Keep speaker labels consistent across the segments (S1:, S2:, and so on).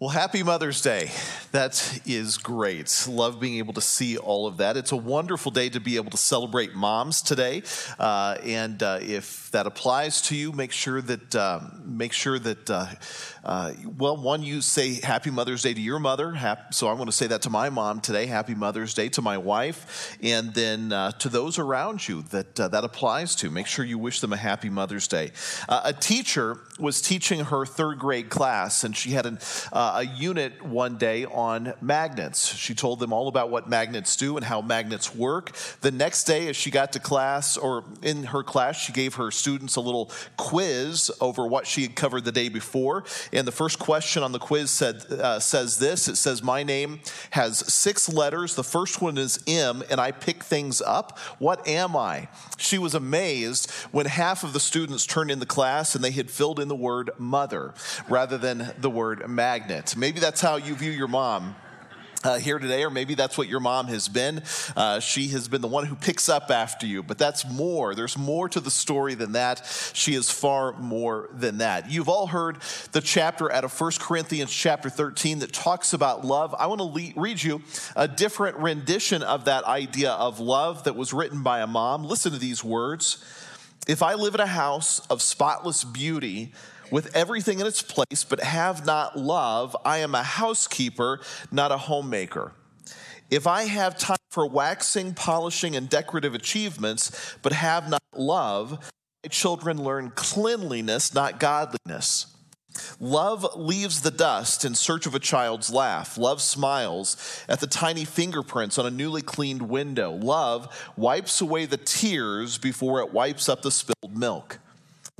S1: Well, happy Mother's Day. That is great. Love being able to see all of that. It's a wonderful day to be able to celebrate moms today. Uh, and uh, if that applies to you, make sure that, um, make sure that, uh, uh, well, one, you say Happy Mother's Day to your mother. so I want to say that to my mom today. Happy Mother's Day to my wife. And then uh, to those around you that that applies to, make sure you wish them a happy Mother's Day. a teacher was teaching her third grade class, and she had an a unit one day magnets. She told them all about what magnets do and how magnets work. The next day, as she got to class, or in her class, she gave her students a little quiz over what she had covered the day before. And the first question on the quiz said, uh, says this It says, My name has six letters. The first one is M, and I pick things up. What am I? She was amazed when half of the students turned in the class and they had filled in the word mother rather than the word magnet. Maybe that's how you view your mom. Uh, here today, or maybe that's what your mom has been. Uh, she has been the one who picks up after you, but that's more. There's more to the story than that. She is far more than that. You've all heard the chapter out of 1 Corinthians chapter 13 that talks about love. I want to le- read you a different rendition of that idea of love that was written by a mom. Listen to these words If I live in a house of spotless beauty, with everything in its place, but have not love, I am a housekeeper, not a homemaker. If I have time for waxing, polishing, and decorative achievements, but have not love, my children learn cleanliness, not godliness. Love leaves the dust in search of a child's laugh. Love smiles at the tiny fingerprints on a newly cleaned window. Love wipes away the tears before it wipes up the spilled milk.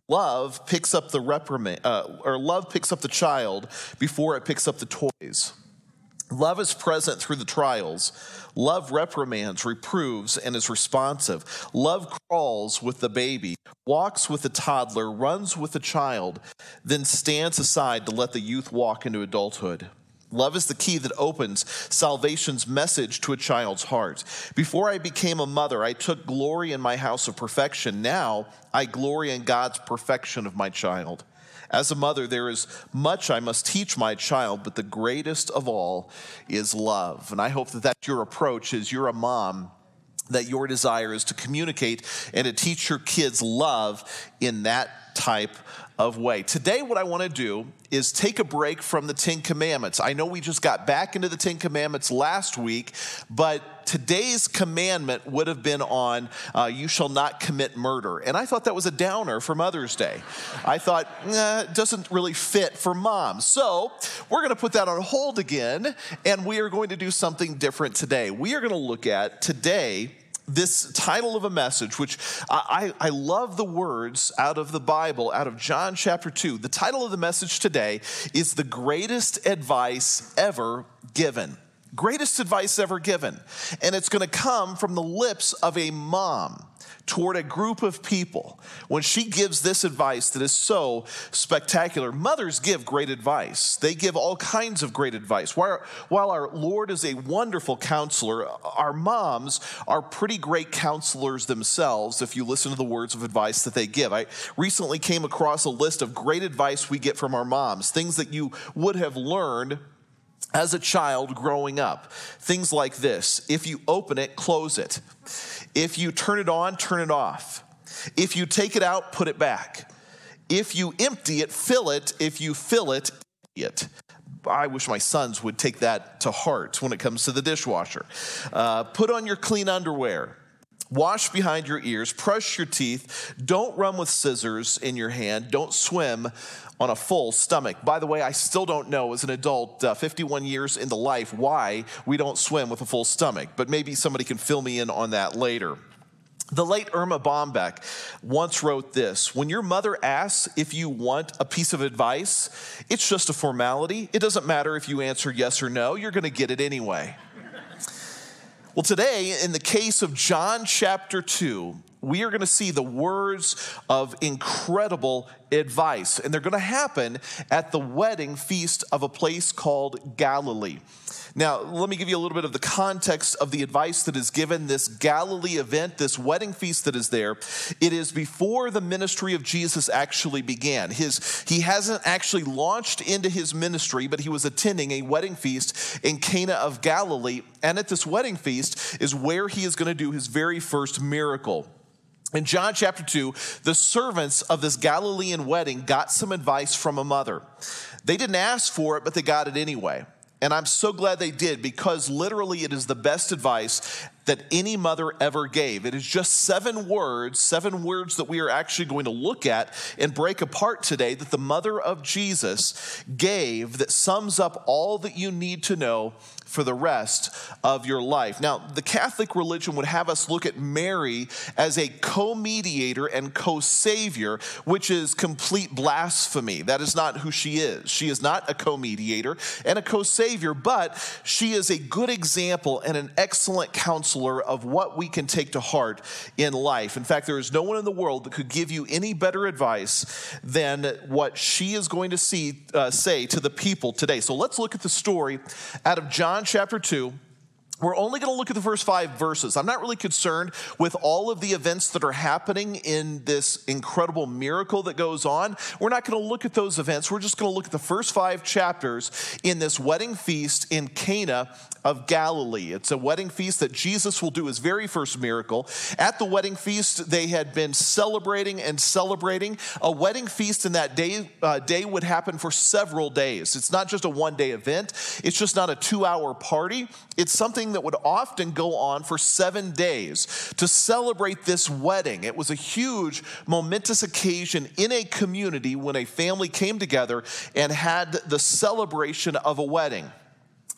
S1: Love picks up the reprimand, uh, or love picks up the child before it picks up the toys. Love is present through the trials. Love reprimands, reproves, and is responsive. Love crawls with the baby, walks with the toddler, runs with the child, then stands aside to let the youth walk into adulthood. Love is the key that opens salvation's message to a child's heart. Before I became a mother, I took glory in my house of perfection. Now I glory in God's perfection of my child. As a mother, there is much I must teach my child, but the greatest of all is love. And I hope that that's your approach as you're a mom that your desire is to communicate and to teach your kids love in that type of way. Today, what I want to do is take a break from the Ten Commandments. I know we just got back into the Ten Commandments last week, but today's commandment would have been on uh, you shall not commit murder. And I thought that was a downer for Mother's Day. I thought, nah, it doesn't really fit for moms. So we're going to put that on hold again, and we are going to do something different today. We are going to look at today this title of a message, which I, I, love the words out of the Bible, out of John chapter 2. The title of the message today is The Greatest Advice Ever Given. Greatest advice ever given. And it's going to come from the lips of a mom toward a group of people when she gives this advice that is so spectacular. Mothers give great advice, they give all kinds of great advice. While, our Lord is a wonderful counselor, our moms are pretty great counselors themselves if you listen to the words of advice that they give. I recently came across a list of great advice we get from our moms, things that you would have learned as a child growing up. Things like this if you open it, close it. If you turn it on, turn it off. If you take it out, put it back. If you empty it, fill it. If you fill it, it. I wish my sons would take that to heart when it comes to the dishwasher. Uh, put on your clean underwear. Wash behind your ears, brush your teeth, don't run with scissors in your hand, don't swim on a full stomach. By the way, I still don't know as an adult, uh, 51 years into life, why we don't swim with a full stomach, but maybe somebody can fill me in on that later. The late Erma Bombeck once wrote this When your mother asks if you want a piece of advice, it's just a formality. It doesn't matter if you answer yes or no, you're going to get it anyway. Well, today, in the case of John chapter 2, we are going to see the words of incredible advice, and they're going to happen at the wedding feast of a place called Galilee. Now, let me give you a little bit of the context of the advice that is given this Galilee event, this wedding feast that is there. It is before the ministry of Jesus actually began. His, he hasn't actually launched into his ministry, but he was attending a wedding feast in Cana of Galilee. And at this wedding feast is where he is going to do his very first miracle. In John chapter 2, the servants of this Galilean wedding got some advice from a mother. They didn't ask for it, but they got it anyway. And I'm so glad they did because literally it is the best advice that any mother ever gave. It is just seven words, seven words that we are actually going to look at and break apart today that the mother of Jesus gave that sums up all that you need to know for the rest of your life. Now, the Catholic religion would have us look at Mary as a co mediator and co savior, which is complete blasphemy. That is not who she is. She is not a co mediator and a co savior, but she is a good example and an excellent counselor of what we can take to heart in life. In fact, there is no one in the world that could give you any better advice than what she is going to see, uh, say to the people today. So let's look at the story out of John chapter 2. We're only going to look at the first five verses. I'm not really concerned with all of the events that are happening in this incredible miracle that goes on. We're not going to look at those events. We're just going to look at the first five chapters in this wedding feast in Cana of Galilee. It's a wedding feast that Jesus will do his very first miracle. At the wedding feast, they had been celebrating and celebrating. A wedding feast in that day, uh, day would happen for several days. It's not just a one day event, it's just not a two hour party. It's that would often go on for seven days to celebrate this wedding. It was a huge, momentous occasion in a community when a family came together and had the celebration of a wedding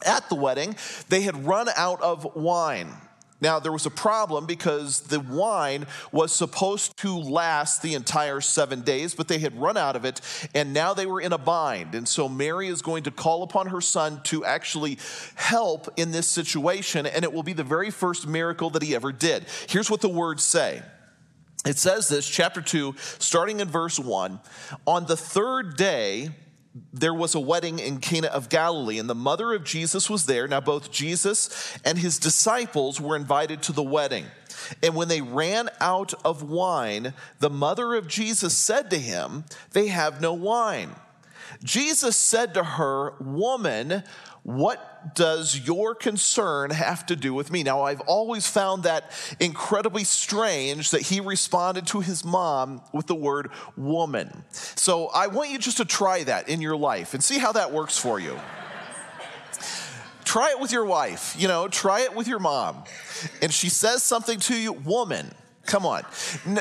S1: at the wedding, they had run out of wine. Now, there was a problem because the wine was supposed to last the entire seven days, but they had run out of it, and now they were in a bind. And so Mary is going to call upon her son to actually help in this situation, and it will be the very first miracle that he ever did. Here's what the words say. It says this, chapter 2, starting in verse 1 On the third day, there was a wedding in Cana of Galilee, and the mother of Jesus was there. Now, both Jesus and his disciples were invited to the wedding. And when they ran out of wine, the mother of Jesus said to him, They have no wine. Jesus said to her, Woman, what does your concern have to do with me? Now, I've always found that incredibly strange that he responded to his mom with the word woman. So I want you just to try that in your life and see how that works for you. try it with your wife, you know, try it with your mom. And she says something to you, woman. Come on.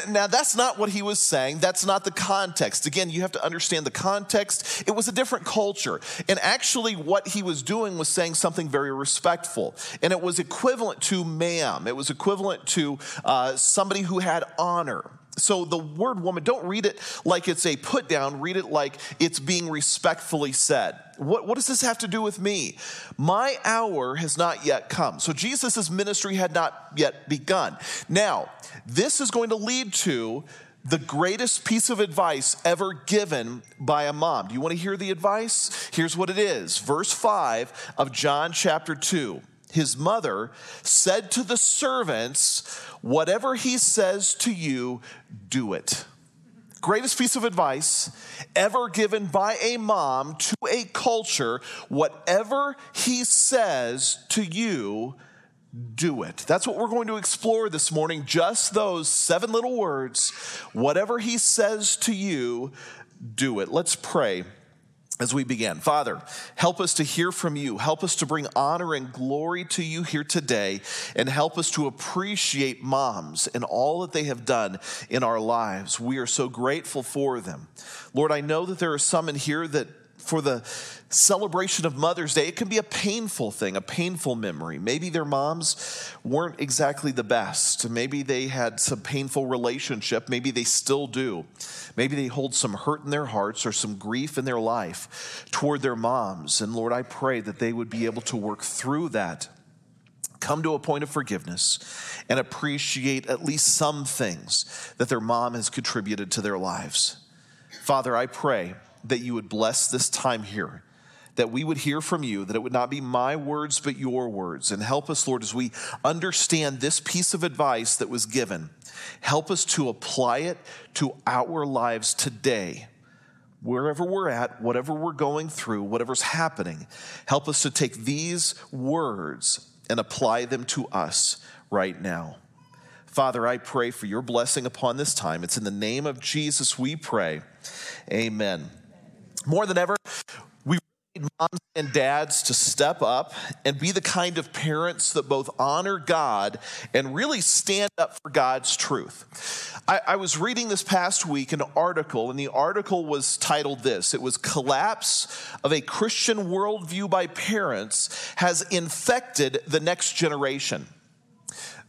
S1: Now, that's not what he was saying. That's not the context. Again, you have to understand the context. It was a different culture. And actually, what he was doing was saying something very respectful. And it was equivalent to ma'am, it was equivalent to uh, somebody who had honor. So the word woman, don't read it like it's a put down, read it like it's being respectfully said. What, what does this have to do with me? My hour has not yet come. So Jesus' ministry had not yet begun. Now, this is going to lead to the greatest piece of advice ever given by a mom. Do you want to hear the advice? Here's what it is. Verse 5 of John chapter 2 his mother, said to the servants, Whatever he says to you, do it. Greatest piece of advice ever given by a mom to a culture whatever he says to you, do it. That's what we're going to explore this morning. Just those seven little words. Whatever he says to you, do it. Let's pray as we begin. Father, help us to hear from you. Help us to bring honor and glory to you here today, and help us to appreciate moms and all that they have done in our lives. We are so grateful for them. Lord, I know that there are some in here that for the celebration of Mother's Day, it can be a painful thing, a painful memory. Maybe their moms weren't exactly the best. Maybe they had some painful relationship. Maybe they still do. Maybe they hold some hurt in their hearts or some grief in their life toward their moms. And Lord, I pray that they would be able to work through that come to a point of forgiveness and appreciate at least some things that their mom has contributed to their lives. Father, I pray that you would bless this time here, that we would hear from you, that it would not be my words, but your words. And help us, Lord, as we understand this piece of advice that was given, help us to apply it to our lives today. Wherever we're at, whatever we're going through, whatever's happening, help us to take these words and apply them to us right now. Father, I pray for your blessing upon this time. It's in the name of Jesus we pray. Amen. More than ever, we need moms and dads to step up and be the kind of parents that both honor God and really stand up for God's truth. I, I, was reading this past week an article, and the article was titled this it was Collapse of a Christian Worldview by Parents Has Infected the Next Generation.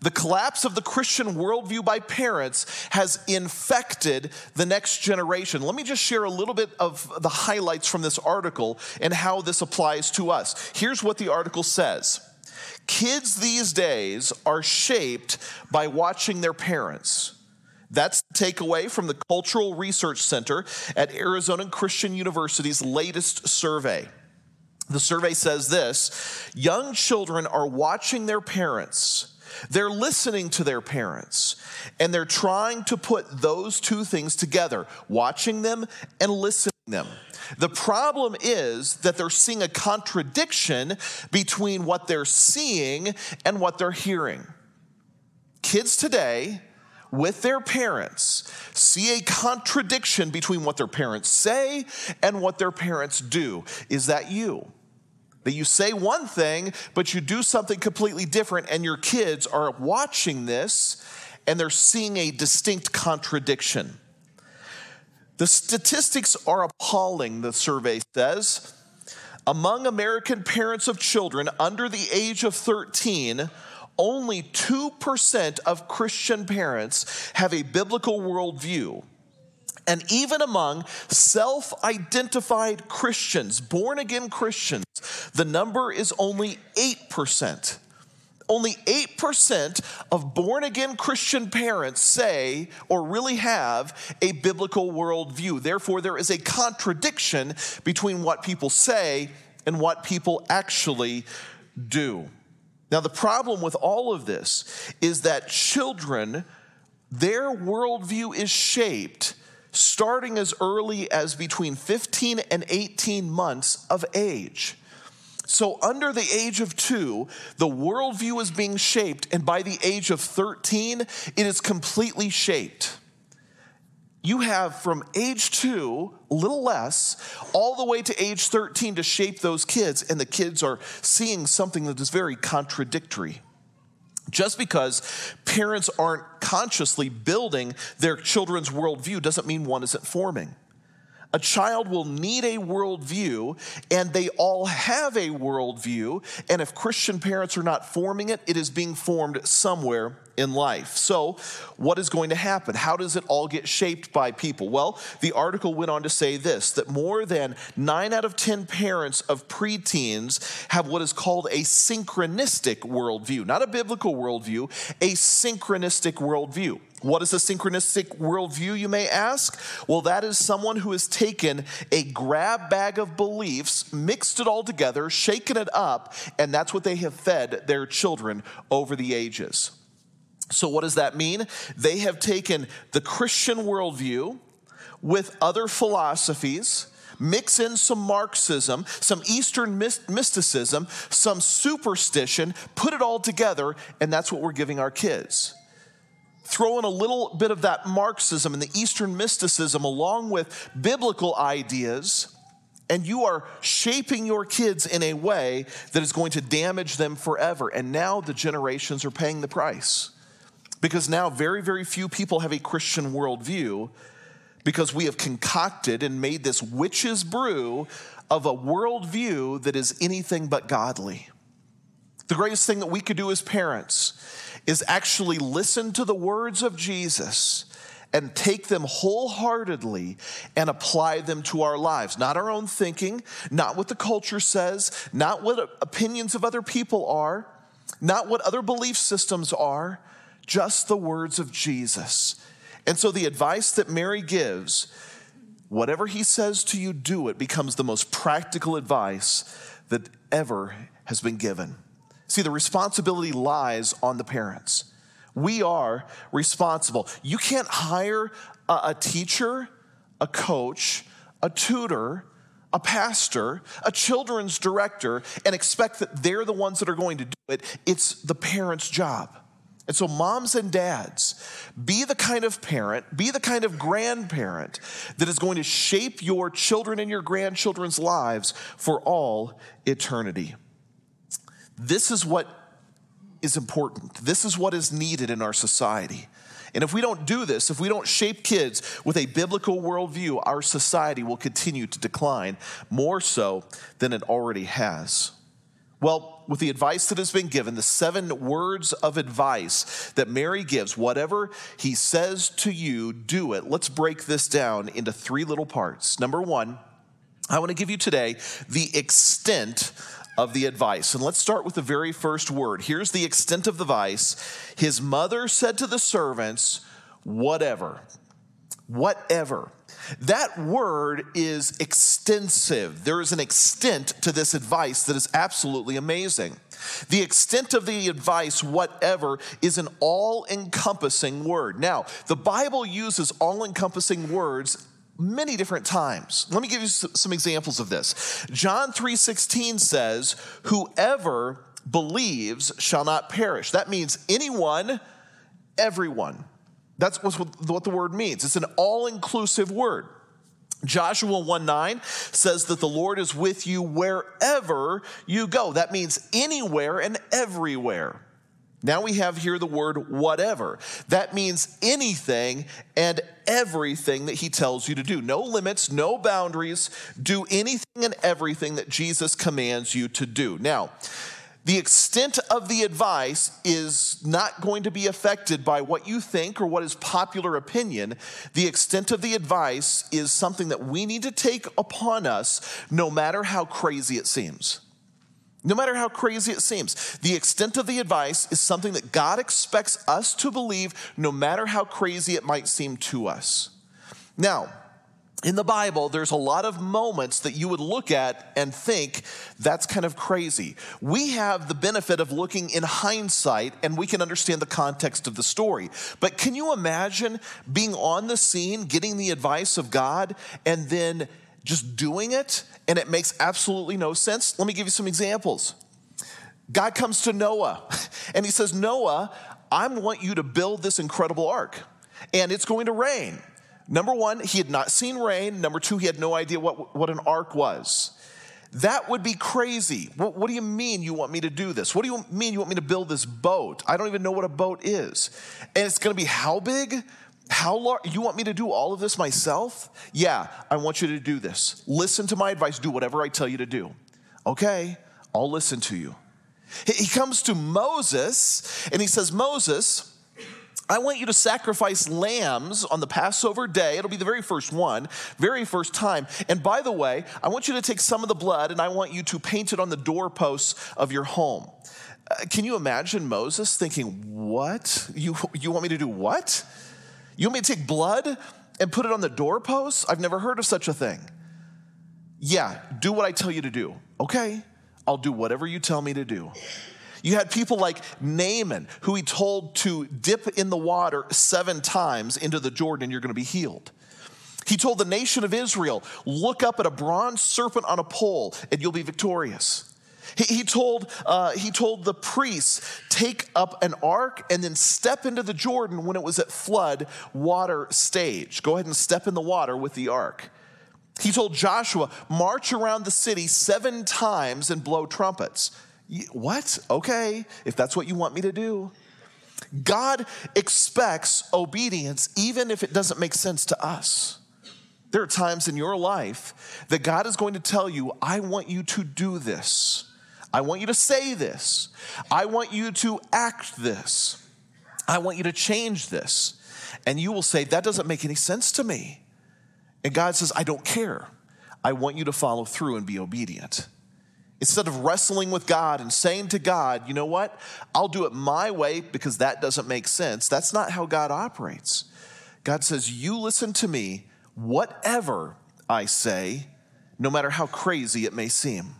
S1: The collapse of the Christian worldview by parents has infected the next generation. Let me just share a little bit of the highlights from this article and how this applies to us. Here's what the article says Kids these days are shaped by watching their parents. That's the takeaway from the Cultural Research Center at Arizona Christian University's latest survey. The survey says this young children are watching their parents they're listening to their parents and they're trying to put those two things together, watching them and listening them. The problem is that they're seeing a contradiction between what they're seeing and what they're hearing. Kids today, with their parents, see a contradiction between what their parents say and what their parents do. Is that you? That you say one thing, but you do something completely different, and your kids are watching this and they're seeing a distinct contradiction. The statistics are appalling, the survey says. Among American parents of children under the age of 13, only 2% of Christian parents have a biblical worldview. And even among self identified Christians, born again Christians, the number is only 8%. Only 8% of born again Christian parents say or really have a biblical worldview. Therefore, there is a contradiction between what people say and what people actually do. Now, the problem with all of this is that children, their worldview is shaped starting as early as between 15 and 18 months of age. So, under the age of two, the worldview is being shaped, and by the age of 13, it is completely shaped. You have from age two, a little less, all the way to age 13 to shape those kids, and the kids are seeing something that is very contradictory. Just because parents aren't consciously building their children's worldview doesn't mean one isn't forming. A child will need a worldview, and they all have a worldview. And if Christian parents are not forming it, it is being formed somewhere in life. So, what is going to happen? How does it all get shaped by people? Well, the article went on to say this that more than nine out of 10 parents of preteens have what is called a synchronistic worldview, not a biblical worldview, a synchronistic worldview. What is a synchronistic worldview, you may ask? Well, that is someone who has taken a grab bag of beliefs, mixed it all together, shaken it up, and that's what they have fed their children over the ages. So, what does that mean? They have taken the Christian worldview with other philosophies, mix in some Marxism, some Eastern mysticism, some superstition, put it all together, and that's what we're giving our kids. Throw in a little bit of that Marxism and the Eastern mysticism along with biblical ideas, and you are shaping your kids in a way that is going to damage them forever. And now the generations are paying the price. Because now very, very few people have a Christian worldview because we have concocted and made this witch's brew of a worldview that is anything but godly. The greatest thing that we could do as parents is actually listen to the words of Jesus and take them wholeheartedly and apply them to our lives. Not our own thinking, not what the culture says, not what opinions of other people are, not what other belief systems are, just the words of Jesus. And so the advice that Mary gives, whatever he says to you, do it, becomes the most practical advice that ever has been given. See, the responsibility lies on the parents. We are responsible. You can't hire a, a teacher, a coach, a tutor, a pastor, a children's director, and expect that they're the ones that are going to do it. It's the parent's job. And so, moms and dads, be the kind of parent, be the kind of grandparent that is going to shape your children and your grandchildren's lives for all eternity. This is what is important. This is what is needed in our society. And if we don't do this, if we don't shape kids with a biblical worldview, our society will continue to decline more so than it already has. Well, with the advice that has been given, the seven words of advice that Mary gives, whatever he says to you, do it. Let's break this down into three little parts. Number one, I want to give you today the extent of the advice. And let's start with the very first word. Here's the extent of the advice. His mother said to the servants, Whatever. Whatever. That word is extensive. There is an extent to this advice that is absolutely amazing. The extent of the advice, whatever, is an all encompassing word. Now, the Bible uses all encompassing words many different times. Let me give you some examples of this. John 3:16 says, "Whoever believes shall not perish." That means anyone, everyone. That's what the word means. It's an all-inclusive word. Joshua 1 9 says that the Lord is with you wherever you go. That means anywhere and everywhere. Now we have here the word whatever. That means anything and everything that he tells you to do. No limits, no boundaries. Do anything and everything that Jesus commands you to do. Now, the extent of the advice is not going to be affected by what you think or what is popular opinion. The extent of the advice is something that we need to take upon us no matter how crazy it seems. No matter how crazy it seems, the extent of the advice is something that God expects us to believe, no matter how crazy it might seem to us. Now, in the Bible, there's a lot of moments that you would look at and think, that's kind of crazy. We have the benefit of looking in hindsight and we can understand the context of the story. But can you imagine being on the scene, getting the advice of God, and then just doing it and it makes absolutely no sense. Let me give you some examples. God comes to Noah and he says, Noah, I want you to build this incredible ark and it's going to rain. Number one, he had not seen rain. Number two, he had no idea what, what an ark was. That would be crazy. What, what, do you mean you want me to do this? What do you mean you want me to build this boat? I don't even know what a boat is. And it's going to be how big? How large? You want me to do all of this myself? Yeah, I want you to do this. Listen to my advice. Do whatever I tell you to do. Okay, I'll listen to you. He comes to Moses and he says, Moses, I want you to sacrifice lambs on the Passover day. It'll be the very first one, very first time. And by the way, I want you to take some of the blood and I want you to paint it on the doorposts of your home. Uh, can you imagine Moses thinking, What? You, you want me to do what? You want me to take blood and put it on the doorposts? I've never heard of such a thing. Yeah, do what I tell you to do. Okay, I'll do whatever you tell me to do. You had people like Naaman, who he told to dip in the water seven times into the Jordan and you're going to be healed. He told the nation of Israel, look up at a bronze serpent on a pole and you'll be victorious. He, he, told, uh, he told the priests, take up an ark and then step into the Jordan when it was at flood water stage. Go ahead and step in the water with the ark. He told Joshua, march around the city seven times and blow trumpets. What? Okay, if that's what you want me to do. God expects obedience even if it doesn't make sense to us. There are times in your life that God is going to tell you, I want you to do this. I want you to say this. I want you to act this. I want you to change this. And you will say, That doesn't make any sense to me. And God says, I don't care. I want you to follow through and be obedient. Instead of wrestling with God and saying to God, you know what, I'll do it my way because that doesn't make sense. That's not how God operates. God says, You listen to me, whatever I say, no matter how crazy it may seem.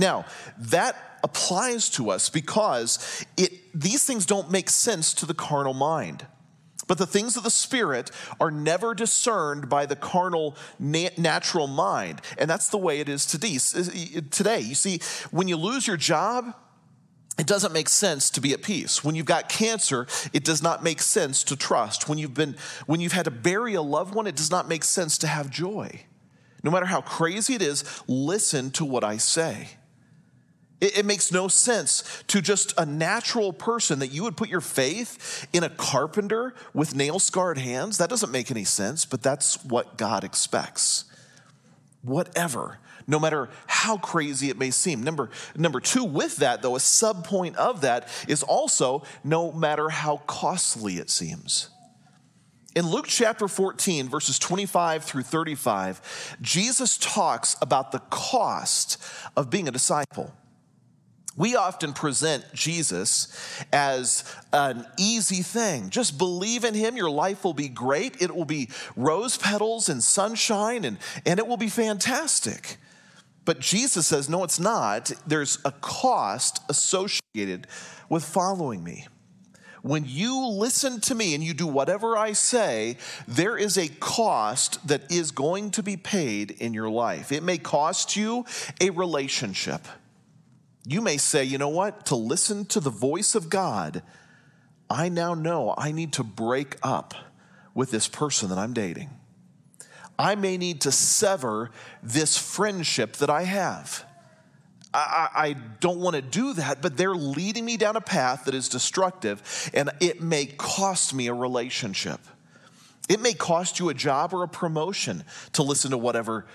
S1: Now, that applies to us because it, these things don't make sense to the carnal mind. But the things of the Spirit are never discerned by the carnal, natural mind. And that's the way it is today. You see, when you lose your job, it doesn't make sense to be at peace. When you've got cancer, it does not make sense to trust. When you've been when you've had to bury a loved one, it does not make sense to have joy. No matter how crazy it is, listen to what I say. It, it, makes no sense to just a natural person that you would put your faith in a carpenter with nail scarred hands. That doesn't make any sense, but that's what God expects. Whatever, no matter how crazy it may seem. Number, number two, with that, though, a sub point of that is also no matter how costly it seems. In Luke chapter 14, verses 25 through 35, Jesus talks about the cost of being a disciple. We often present Jesus as an easy thing. Just believe in him, your life will be great. It will be rose petals and sunshine, and, and it will be fantastic. But Jesus says, no, it's not. There's a cost associated with following me. When you listen to me and you do whatever I say, there is a cost that is going to be paid in your life. It may cost you a relationship. You may say, you know what? To listen to the voice of God, I now know I need to break up with this person that I'm dating. I may need to sever this friendship that I have. I, I, don't want to do that, but they're leading me down a path that is destructive, and it may cost me a relationship. It may cost you a job or a promotion to listen to whatever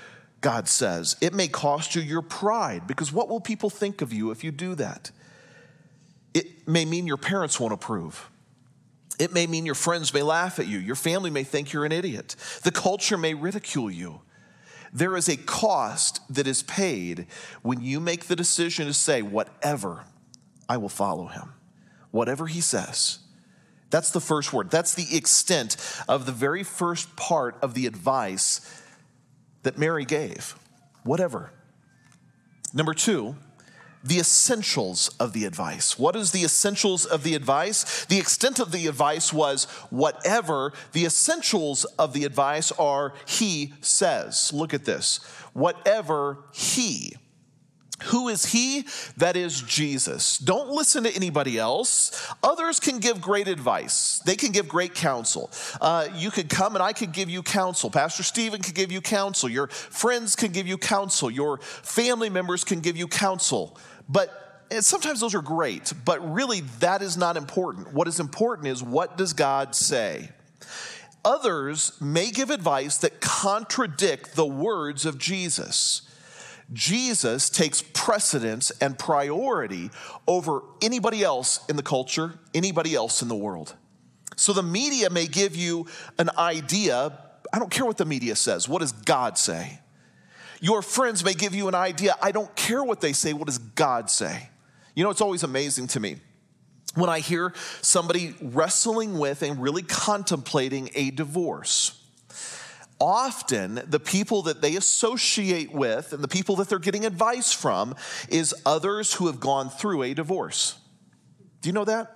S1: God says. It may cost you your pride because what will people think of you if you do that? It may mean your parents won't approve. It may mean your friends may laugh at you. Your family may think you're an idiot. The culture may ridicule you. There is a cost that is paid when you make the decision to say, whatever, I will follow him. Whatever he says. That's the first word. That's the extent of the very first part of the advice that Mary gave, whatever. Number two, the essentials of the advice. What is the essentials of the advice? The extent of the advice was whatever. The essentials of the advice are he says. Look at this. Whatever he who is he? That is Jesus. Don't listen to anybody else. Others can give great advice, they can give great counsel. Uh, you could come and I could give you counsel. Pastor Stephen could give you counsel. Your friends can give you counsel. Your family members can give you counsel. But sometimes those are great, but really that is not important. What is important is what does God say? Others may give advice that contradict the words of Jesus. Jesus takes precedence and priority over anybody else in the culture, anybody else in the world. So the media may give you an idea. I don't care what the media says. What does God say? Your friends may give you an idea. I don't care what they say. What does God say? You know, it's always amazing to me when I hear somebody wrestling with and really contemplating a divorce often the people that they associate with and the people that they're getting advice from is others who have gone through a divorce. Do you know that?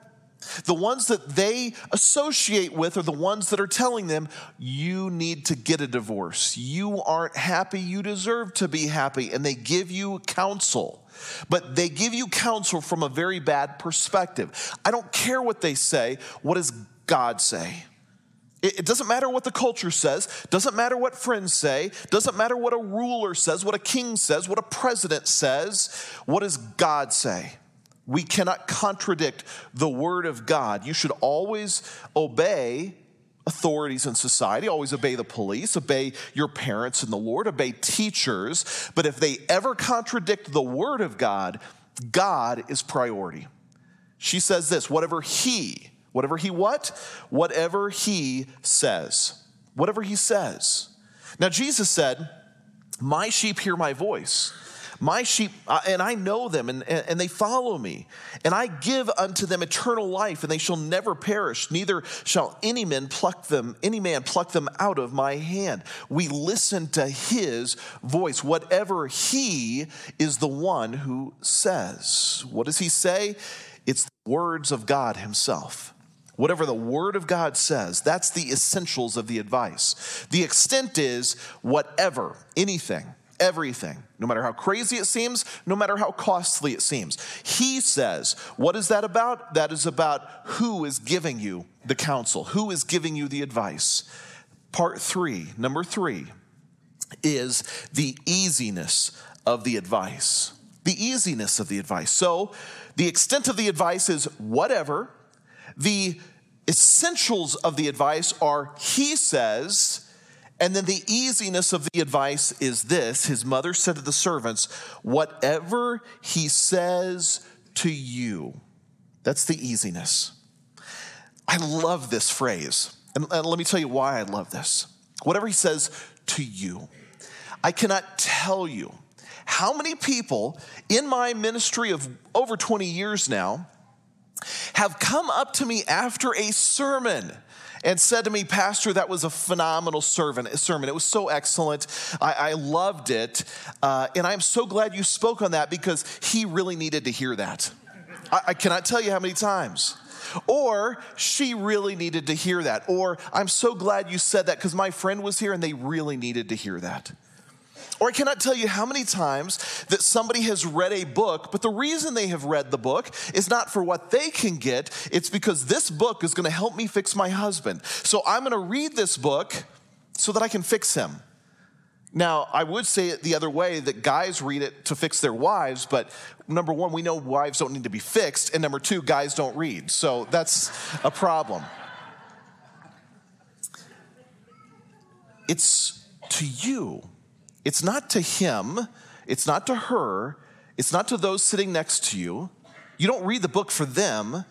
S1: The ones that they associate with are the ones that are telling them, you need to get a divorce. You aren't happy. You deserve to be happy. And they give you counsel. But they give you counsel from a very bad perspective. I don't care what they say. What does God say? It, doesn't matter what the culture says, doesn't matter what friends say, doesn't matter what a ruler says, what a king says, what a president says. What does God say? We cannot contradict the word of God. You should always obey authorities in society, always obey the police, obey your parents and the Lord, obey teachers. But if they ever contradict the word of God, God is priority. She says this whatever he, whatever he what? Whatever he says. Whatever he says. Now, Jesus said, My sheep hear my voice my sheep, and I know them, and, and they follow me. And I give unto them eternal life, and they shall never perish, neither shall any man pluck them, any man pluck them out of my hand. We listen to his voice. Whatever he is the one who says. What does he say? It's the words of God himself. Whatever the Word of God says, that's the essentials of the advice. The extent is whatever, anything everything, no matter how crazy it seems, no matter how costly it seems. He says, What is that about? That is about who is giving you the counsel, who is giving you the advice. Part three, number three, is the easiness of the advice. The easiness of the advice. So, the extent of the advice is whatever. The essentials of the advice are, he says, and then the easiness of the advice is this his mother said to the servants, Whatever he says to you. That's the easiness. I love this phrase. And, and let me tell you why I love this. Whatever he says to you. I cannot tell you how many people in my ministry of over 20 years now have come up to me after a sermon and said to me, Pastor, that was a phenomenal sermon. It was so excellent. I, I loved it. Uh, and I'm so glad you spoke on that because he really needed to hear that. I, I cannot tell you how many times. Or she really needed to hear that. Or I'm so glad you said that because my friend was here and they really needed to hear that. Or I cannot tell you how many times that somebody has read a book, but the reason they have read the book is not for what they can get, it's because this book is going to help me fix my husband. So I'm going to read this book so that I can fix him. Now, I would say it the other way that guys read it to fix their wives, but number one, we know wives don't need to be fixed, and number two, guys don't read. So that's a problem. It's to you it's not to him, it's not to her, it's not to those sitting next to you. You don't read the book for them.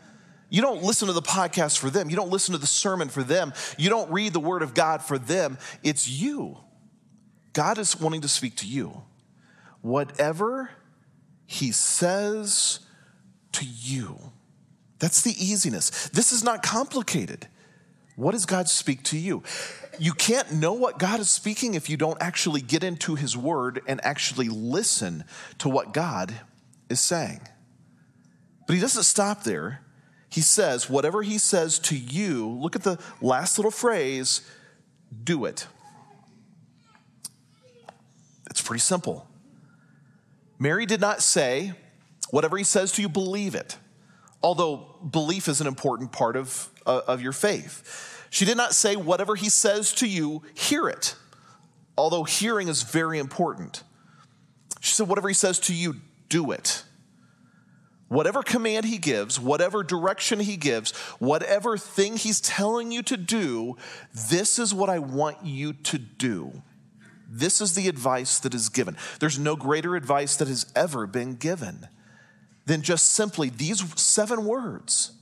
S1: You don't listen to the podcast for them. You don't listen to the sermon for them. You don't read the word of God for them. It's you. God is wanting to speak to you. Whatever he says to you, that's the easiness. This is not complicated. What does God speak to you? You can't know what God is speaking if you don't actually get into His Word and actually listen to what God is saying. But He doesn't stop there. He says, whatever He says to you, look at the last little phrase do it. It's pretty simple. Mary did not say, whatever He says to you, believe it although belief is an important part of, of your faith. She did not say, whatever he says to you, hear it, although hearing is very important. She said, whatever he says to you, do it. Whatever command he gives, whatever direction he gives, whatever thing he's telling you to do, this is what I want you to do. This is the advice that is given. There's no greater advice that has ever been given than just simply these seven words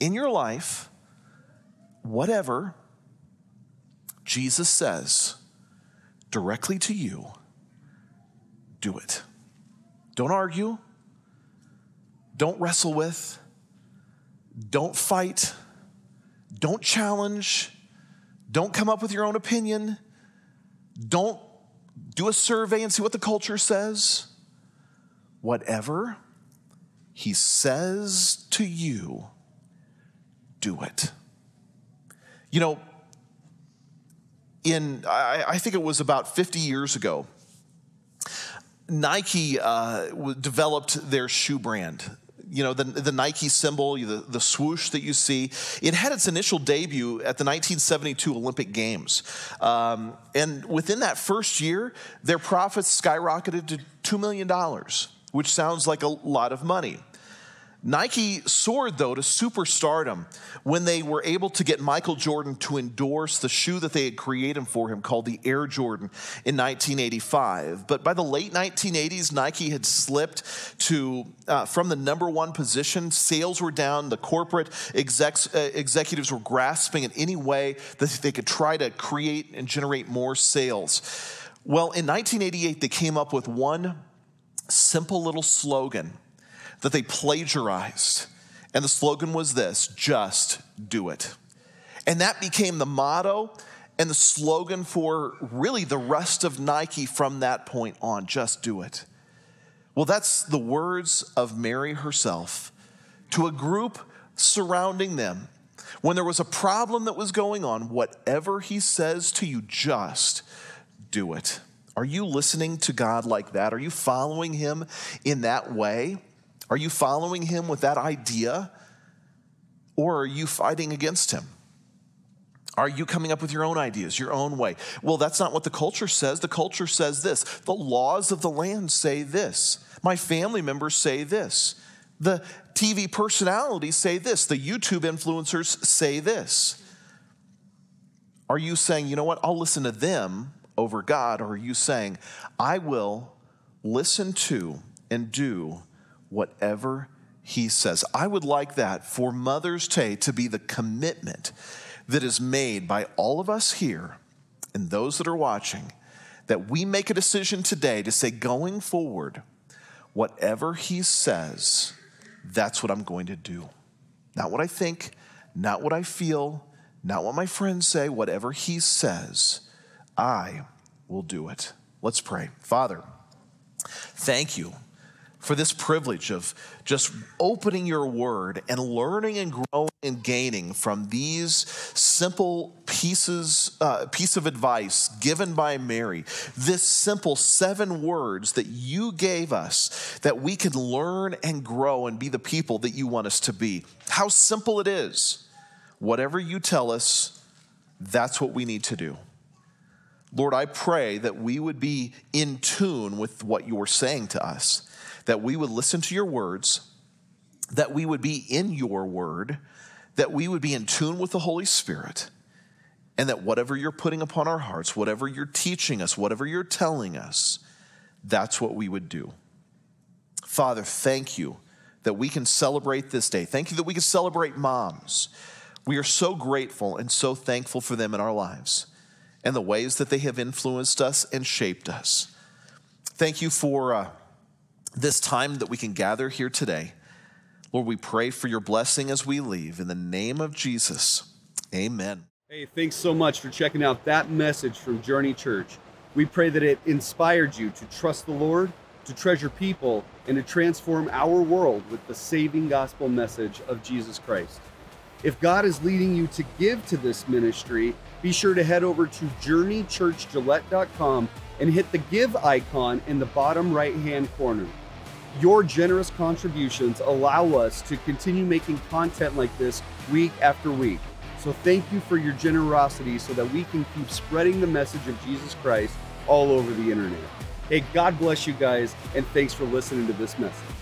S1: in your life, whatever Jesus says directly to you, do it. Don't argue. Don't wrestle with. Don't fight. Don't challenge. Don't come up with your own opinion. Don't do a survey and see what the culture says. Whatever he says to you, do it. You know, in, I, I think it was about 50 years ago, Nike uh, developed their shoe brand you know, the, the Nike symbol, the, the swoosh that you see, it had its initial debut at the 1972 Olympic Games. Um, and within that first year, their profits skyrocketed to $2 million, which sounds like a lot of money. Nike soared, though, to superstardom when they were able to get Michael Jordan to endorse the shoe that they had created for him called the Air Jordan in 1985. But by the late 1980s, Nike had slipped to uh, from the number one position. Sales were down. The corporate execs, uh, executives were grasping at any way that they could try to create and generate more sales. Well, in 1988, they came up with one simple little slogan that they plagiarized. And the slogan was this just do it. And that became the motto and the slogan for really the rest of Nike from that point on just do it. Well, that's the words of Mary herself to a group surrounding them. When there was a problem that was going on, whatever he says to you, just do it. Are you listening to God like that? Are you following him in that way? Are you following him with that idea? Or are you fighting against him? Are you coming up with your own ideas, your own way? Well, that's not what the culture says. The culture says this the laws of the land say this. My family members say this. The TV personalities say this. The YouTube influencers say this. Are you saying, you know what, I'll listen to them over God? Or are you saying, I will listen to and do whatever he says. I would like that for Mother's Day to be the commitment that is made by all of us here and those that are watching that we make a decision today to say, going forward, whatever he says, that's what I'm going to do. Not what I think, not what I feel, not what my friends say, whatever he says, I will do it. Let's pray. Father, thank you for this privilege of just opening your word and learning and growing and gaining from these simple pieces uh, piece of advice given by mary. This simple seven words that you gave us that we can learn and grow and be the people that you want us to be. How simple it is. Whatever you tell us that's what we need to do. Lord, I pray that we would be in tune with what you're saying to us that we would listen to your words, that we would be in your word, that we would be in tune with the Holy Spirit, and that whatever you're putting upon our hearts, whatever you're teaching us, whatever you're telling us, that's what we would do. Father, thank you that we can celebrate this day. Thank you that we can celebrate moms. We are so grateful and so thankful for them in our lives and the ways that they have influenced us and shaped us. Thank you for. Uh, this time that we can gather here today. Lord, we pray for your blessing as we leave. In the name of Jesus, amen.
S2: Hey, thanks so much for checking out that message from Journey Church. We pray that it inspired you to trust the Lord, to treasure people, and to transform our world with the saving gospel message of Jesus Christ. If God is leading you to give to this ministry, be sure to head over to journeychurchgillette.com and hit the give icon in the bottom right hand corner. Your generous contributions allow us to continue making content like this week after week. So thank you for your generosity so that we can keep spreading the message of Jesus Christ all over the internet. Hey, God bless you guys, and thanks for listening to this message.